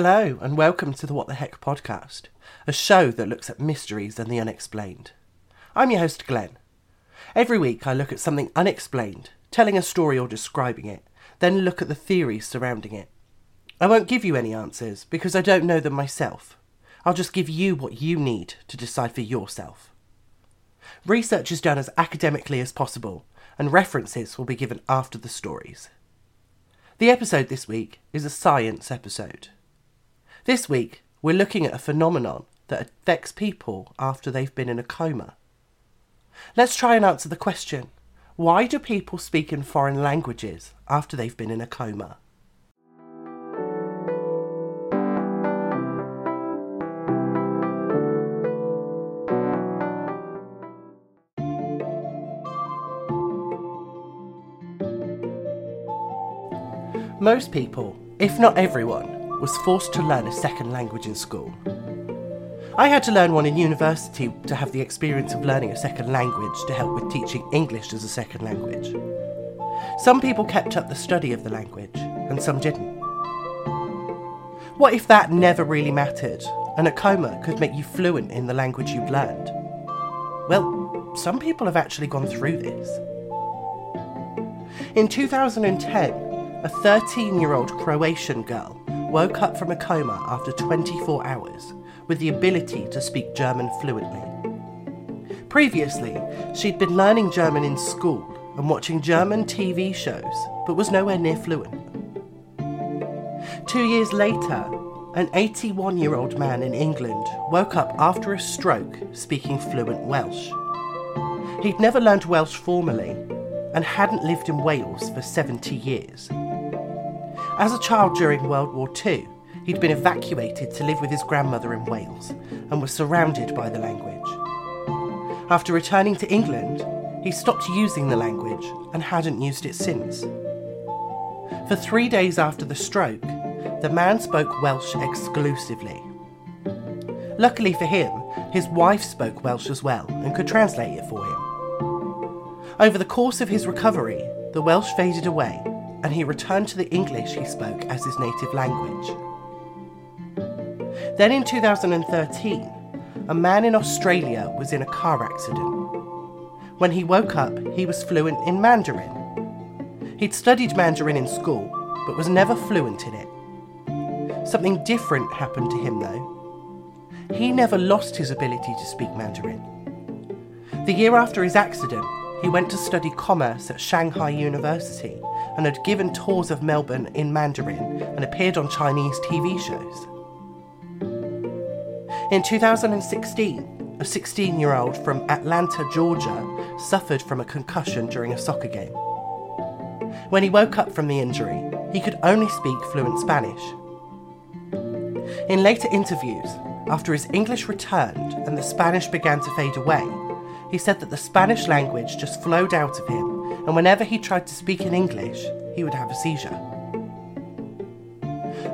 Hello, and welcome to the What the Heck podcast, a show that looks at mysteries and the unexplained. I'm your host, Glen. Every week I look at something unexplained, telling a story or describing it, then look at the theories surrounding it. I won't give you any answers because I don't know them myself. I'll just give you what you need to decide for yourself. Research is done as academically as possible, and references will be given after the stories. The episode this week is a science episode. This week, we're looking at a phenomenon that affects people after they've been in a coma. Let's try and answer the question why do people speak in foreign languages after they've been in a coma? Most people, if not everyone, was forced to learn a second language in school. I had to learn one in university to have the experience of learning a second language to help with teaching English as a second language. Some people kept up the study of the language, and some didn't. What if that never really mattered, and a coma could make you fluent in the language you'd learned? Well, some people have actually gone through this. In 2010, a 13 year old Croatian girl woke up from a coma after 24 hours with the ability to speak German fluently. Previously, she'd been learning German in school and watching German TV shows, but was nowhere near fluent. Two years later, an 81 year old man in England woke up after a stroke speaking fluent Welsh. He'd never learned Welsh formally and hadn't lived in Wales for 70 years. As a child during World War II, he'd been evacuated to live with his grandmother in Wales and was surrounded by the language. After returning to England, he stopped using the language and hadn't used it since. For three days after the stroke, the man spoke Welsh exclusively. Luckily for him, his wife spoke Welsh as well and could translate it for him. Over the course of his recovery, the Welsh faded away and he returned to the English he spoke as his native language. Then in 2013, a man in Australia was in a car accident. When he woke up, he was fluent in Mandarin. He'd studied Mandarin in school, but was never fluent in it. Something different happened to him, though. He never lost his ability to speak Mandarin. The year after his accident, he went to study commerce at Shanghai University and had given tours of Melbourne in Mandarin and appeared on Chinese TV shows. In 2016, a 16 year old from Atlanta, Georgia, suffered from a concussion during a soccer game. When he woke up from the injury, he could only speak fluent Spanish. In later interviews, after his English returned and the Spanish began to fade away, he said that the Spanish language just flowed out of him and whenever he tried to speak in English, he would have a seizure.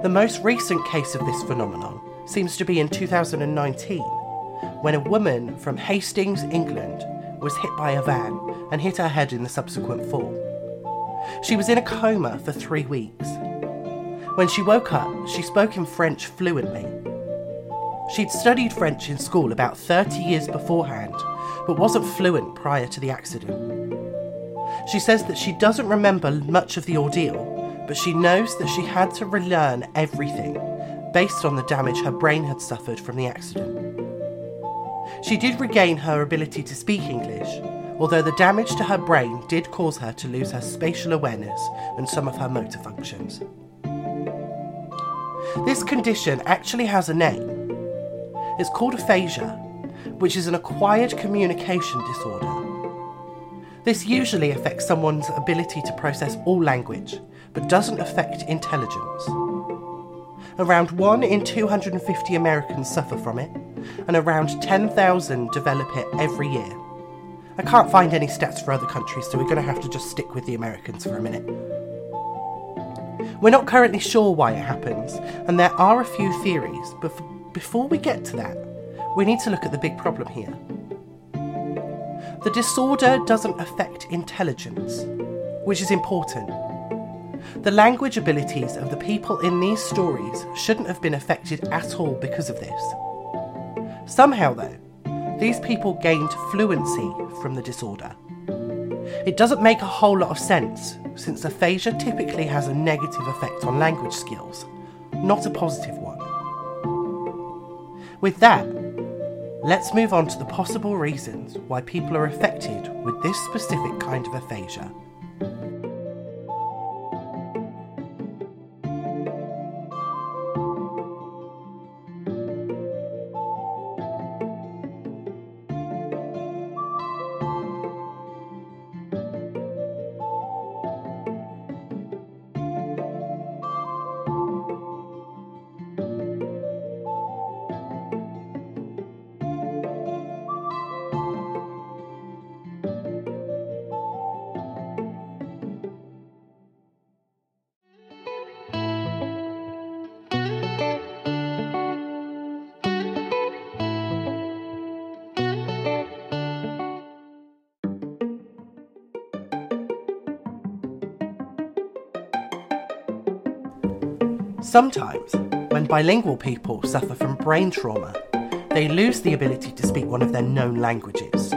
The most recent case of this phenomenon seems to be in 2019, when a woman from Hastings, England, was hit by a van and hit her head in the subsequent fall. She was in a coma for three weeks. When she woke up, she spoke in French fluently. She'd studied French in school about 30 years beforehand, but wasn't fluent prior to the accident. She says that she doesn't remember much of the ordeal, but she knows that she had to relearn everything based on the damage her brain had suffered from the accident. She did regain her ability to speak English, although the damage to her brain did cause her to lose her spatial awareness and some of her motor functions. This condition actually has a name. It's called aphasia, which is an acquired communication disorder this usually affects someone's ability to process all language, but doesn't affect intelligence. Around 1 in 250 Americans suffer from it, and around 10,000 develop it every year. I can't find any stats for other countries, so we're going to have to just stick with the Americans for a minute. We're not currently sure why it happens, and there are a few theories, but before we get to that, we need to look at the big problem here. The disorder doesn't affect intelligence, which is important. The language abilities of the people in these stories shouldn't have been affected at all because of this. Somehow, though, these people gained fluency from the disorder. It doesn't make a whole lot of sense, since aphasia typically has a negative effect on language skills, not a positive one. With that, let's move on to the possible reasons why people are affected with this specific kind of aphasia. Sometimes, when bilingual people suffer from brain trauma, they lose the ability to speak one of their known languages.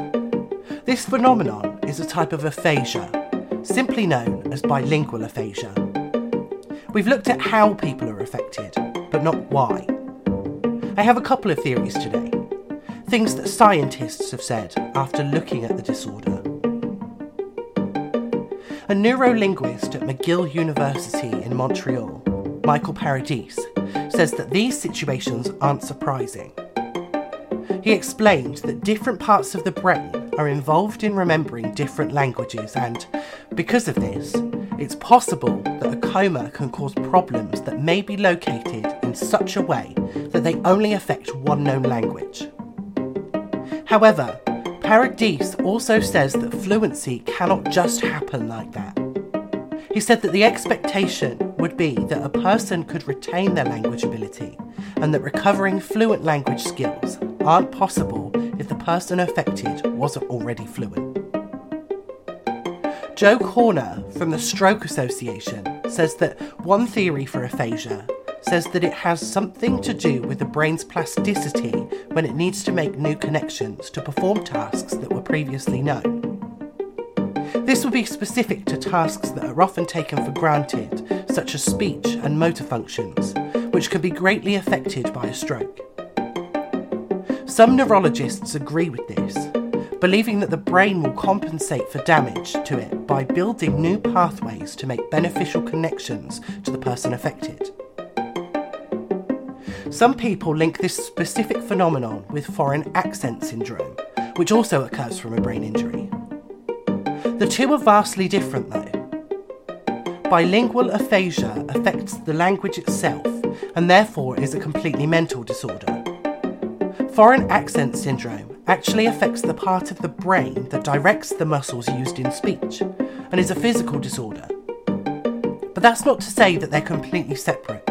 This phenomenon is a type of aphasia, simply known as bilingual aphasia. We've looked at how people are affected, but not why. I have a couple of theories today, things that scientists have said after looking at the disorder. A neurolinguist at McGill University in Montreal Michael Paradis, says that these situations aren't surprising. He explained that different parts of the brain are involved in remembering different languages, and because of this, it's possible that a coma can cause problems that may be located in such a way that they only affect one known language. However, Paradis also says that fluency cannot just happen like that. He said that the expectation would be that a person could retain their language ability and that recovering fluent language skills aren't possible if the person affected wasn't already fluent. Joe Korner from the Stroke Association says that one theory for aphasia says that it has something to do with the brain's plasticity when it needs to make new connections to perform tasks that were previously known. This will be specific to tasks that are often taken for granted, such as speech and motor functions, which can be greatly affected by a stroke. Some neurologists agree with this, believing that the brain will compensate for damage to it by building new pathways to make beneficial connections to the person affected. Some people link this specific phenomenon with foreign accent syndrome, which also occurs from a brain injury. The two are vastly different, though. Bilingual aphasia affects the language itself and therefore is a completely mental disorder. Foreign accent syndrome actually affects the part of the brain that directs the muscles used in speech and is a physical disorder. But that's not to say that they're completely separate.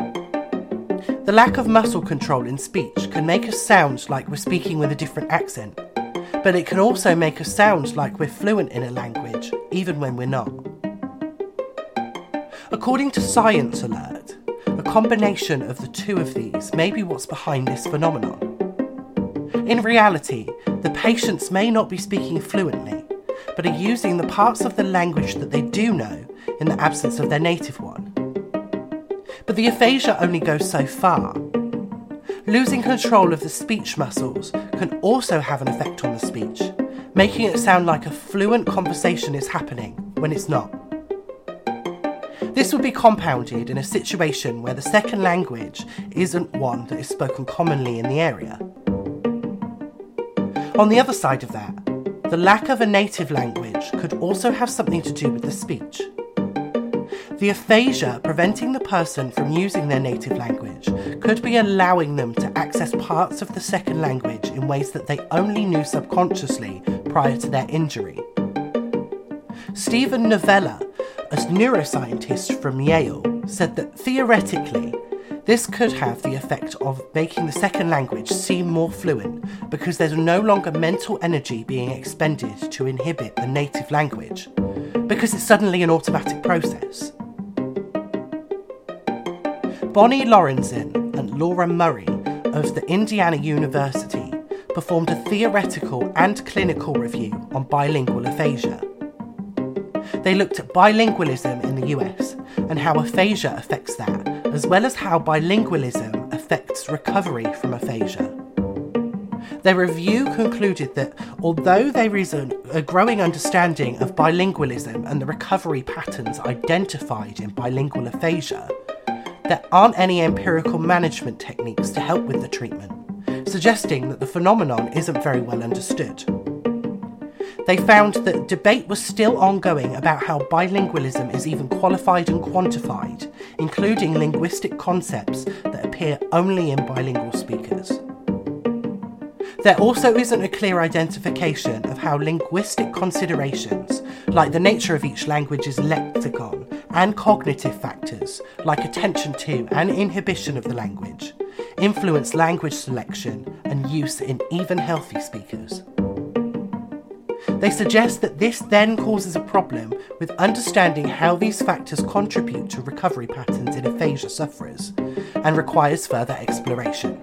The lack of muscle control in speech can make us sound like we're speaking with a different accent but it can also make us sound like we're fluent in a language, even when we're not. According to Science Alert, a combination of the two of these may be what's behind this phenomenon. In reality, the patients may not be speaking fluently, but are using the parts of the language that they do know in the absence of their native one. But the aphasia only goes so far, Losing control of the speech muscles can also have an effect on the speech, making it sound like a fluent conversation is happening when it's not. This would be compounded in a situation where the second language isn't one that is spoken commonly in the area. On the other side of that, the lack of a native language could also have something to do with the speech. The aphasia preventing the person from using their native language could be allowing them to access parts of the second language in ways that they only knew subconsciously prior to their injury. Steven Novella, a neuroscientist from Yale, said that theoretically, this could have the effect of making the second language seem more fluent because there's no longer mental energy being expended to inhibit the native language, because it's suddenly an automatic process. Bonnie Lorenzen and Laura Murray of the Indiana University performed a theoretical and clinical review on bilingual aphasia. They looked at bilingualism in the US and how aphasia affects that, as well as how bilingualism affects recovery from aphasia. Their review concluded that although there is a, growing understanding of bilingualism and the recovery patterns identified in bilingual aphasia, there aren't any empirical management techniques to help with the treatment, suggesting that the phenomenon isn't very well understood. They found that debate was still ongoing about how bilingualism is even qualified and quantified, including linguistic concepts that appear only in bilingual speakers. There also isn't a clear identification of how linguistic considerations, like the nature of each language's lexicon, and cognitive factors, like attention to and inhibition of the language, influence language selection and use in even healthy speakers. They suggest that this then causes a problem with understanding how these factors contribute to recovery patterns in aphasia sufferers and requires further exploration.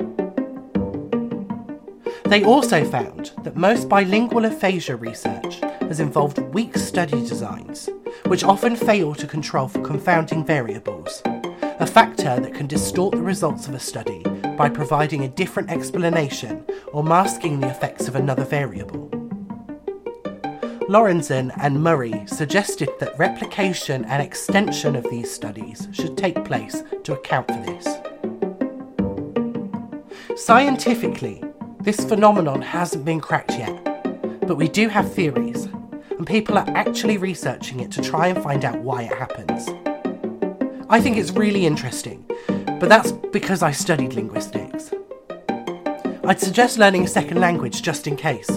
They also found that most bilingual aphasia research has involved weak study designs, which often fail to control for confounding variables, a factor that can distort the results of a study by providing a different explanation or masking the effects of another variable. Lorenzen and Murray suggested that replication and extension of these studies should take place to account for this. Scientifically, this phenomenon hasn't been cracked yet, but we do have theories, and people are actually researching it to try and find out why it happens. I think it's really interesting, but that's because I studied linguistics. I'd suggest learning a second language just in case,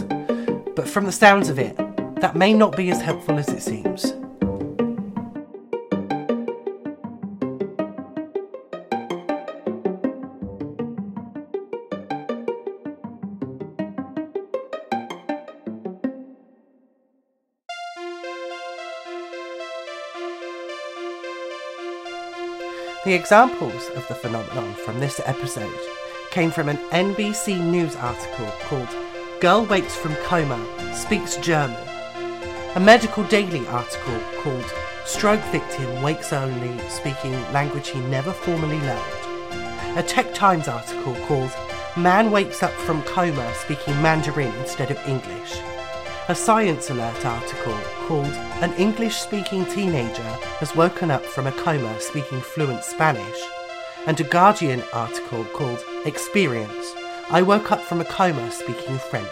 but from the sounds of it, that may not be as helpful as it seems. The examples of the phenomenon from this episode came from an NBC News article called Girl Wakes from Coma, Speaks German, a medical daily article called Stroke Victim Wakes Only, Speaking Language He Never Formally Learned, a Tech Times article called Man Wakes Up from Coma Speaking Mandarin Instead of English, a Science Alert article called An English Speaking Teenager Has Woken Up from a Coma Speaking Fluent Spanish, and a Guardian article called Experience. I Woke Up from a Coma Speaking French.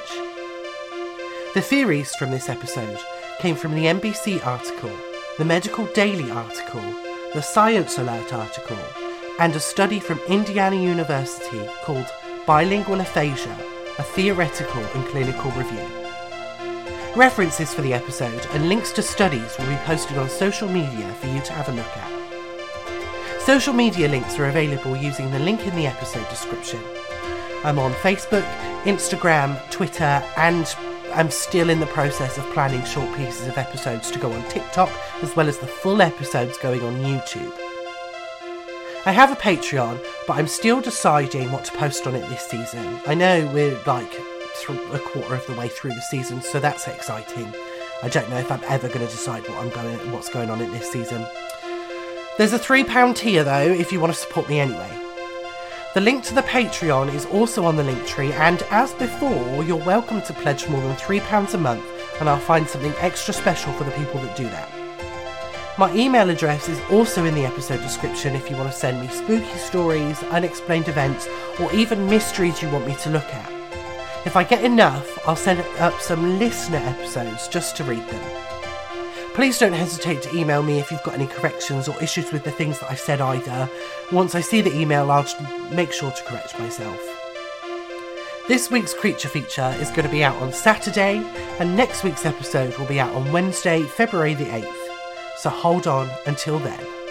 The theories from this episode came from the NBC article, the Medical Daily article, the Science Alert article, and a study from Indiana University called Bilingual Aphasia, a theoretical and clinical review. References for the episode and links to studies will be posted on social media for you to have a look at. Social media links are available using the link in the episode description. I'm on Facebook, Instagram, Twitter, and I'm still in the process of planning short pieces of episodes to go on TikTok, as well as the full episodes going on YouTube. I have a Patreon, but I'm still deciding what to post on it this season. I know we're like a quarter of the way through the season, so that's exciting. I don't know if I'm ever going to decide what I'm going, what's going on in this season. There's a three pound tier though, if you want to support me anyway. The link to the Patreon is also on the link tree, and as before, you're welcome to pledge more than £3 a month, and I'll find something extra special for the people that do that. My email address is also in the episode description if you want to send me spooky stories, unexplained events, or even mysteries you want me to look at. If I get enough, I'll send up some listener episodes just to read them. Please don't hesitate to email me if you've got any corrections or issues with the things that I've said either. Once I see the email, I'll make sure to correct myself. This week's creature feature is going to be out on Saturday, and next week's episode will be out on Wednesday, February the 8th. So hold on until then.